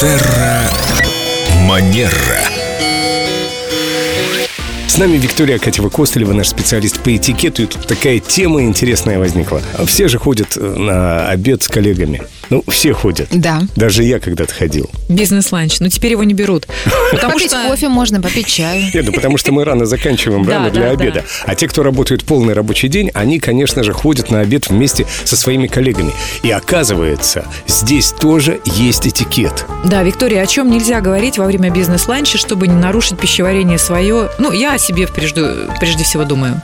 Терра Манера. С нами Виктория Катева Костылева, наш специалист по этикету. И тут такая тема интересная возникла. Все же ходят э, на обед с коллегами. Ну, все ходят. Да. Даже я когда-то ходил. Бизнес-ланч. Но теперь его не берут. Потому Попить что... кофе можно, попить чаю. Нет, ну потому что мы рано заканчиваем, рано для да, обеда. А те, кто работают полный рабочий день, они, конечно же, ходят на обед вместе со своими коллегами. И оказывается, здесь тоже есть этикет. Да, Виктория, о чем нельзя говорить во время бизнес-ланча, чтобы не нарушить пищеварение свое? Ну, я о себе прежде, прежде всего думаю.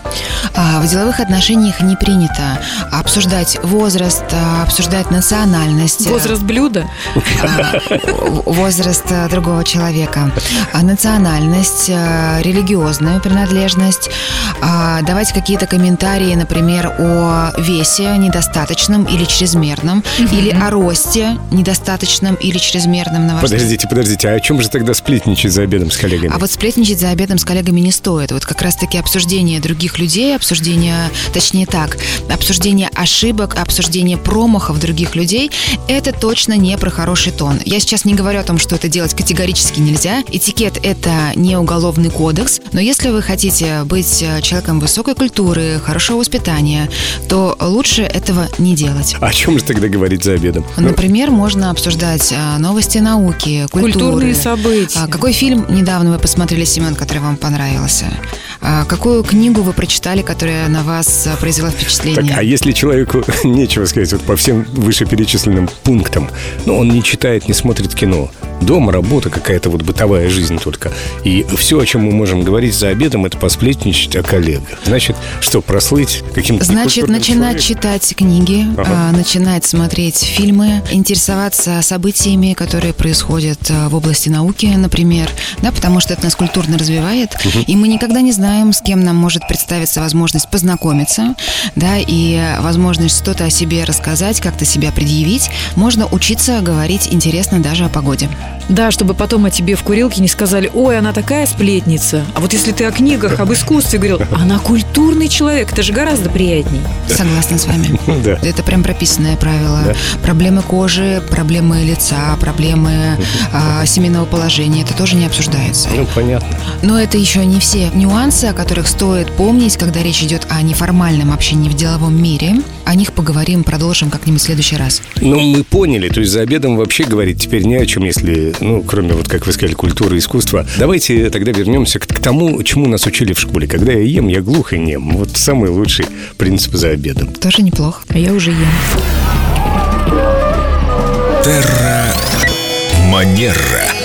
А, В деловых отношениях не принято обсуждать возраст, а, обсуждать национальность. Возраст блюда? а, возраст а, другого человека, национальность, а, религиозную принадлежность, давать какие-то комментарии, например, о весе недостаточном или чрезмерном, или о росте недостаточном или чрезмерном, на ваш. Подождите, подождите, а о чем же тогда сплетничать за обедом с коллегами? А вот сплетничать за обедом с коллегами не стоит. Вот как раз-таки обсуждение других людей, обсуждение, точнее так, обсуждение ошибок, обсуждение промахов других людей, это точно не про хороший тон. Я сейчас не говорю о том, что это делать категорически нельзя. Этикет – это не уголовный кодекс, но если вы хотите быть э, человеком высокой культуры, хорошего воспитания, то лучше этого не делать. О чем же тогда говорить за обедом? Ну, Например, можно обсуждать а, новости науки, культуры. Культурные события. А какой фильм недавно вы посмотрели, Семен, который вам понравился? А какую книгу вы прочитали, которая на вас а, произвела Так, впечатление? а если человеку нечего сказать вот по всем вышеперечисленным пунктам, ну, он не читает, не смотрит кино, дом, работа, какая-то вот бытовая жизнь только, и все, о чем мы можем говорить за обедом, это посплетничать о коллегах. Значит, что, прослыть каким-то Значит, начинать человеком? читать книги, Ага. а, начинать смотреть фильмы, интересоваться событиями, которые происходят а, в области науки, например, да, потому что это нас культурно развивает, и мы никогда не знаем, с кем нам может представиться возможность познакомиться, да, и возможность что-то о себе рассказать, как-то себя предъявить. Можно учиться говорить интересно даже о погоде. Да, чтобы потом о тебе в курилке не сказали, ой, она такая сплетница. А вот если ты о книгах, об искусстве говорил, она культурный человек, это же гораздо приятней. Согласна с вами. Да. Это прям прописанное правило. Да. Проблемы кожи, проблемы лица, проблемы а, семейного положения, это тоже не обсуждается. Ну, понятно. Но это еще не все нюансы, о которых стоит помнить, когда речь идет о неформальном общении в деловом мире. О них поговорим, продолжим как-нибудь в следующий раз. Ну, мы поняли, то есть за обедом вообще говорить теперь не о чем, если, ну, кроме, вот как вы сказали, культуры и искусства. Давайте тогда вернемся к, к тому, чему нас учили в школе. Когда я ем, я глух и нем. Вот самый лучший принцип за обедом. Тоже неплохо. А я уже ем. Терра Манера.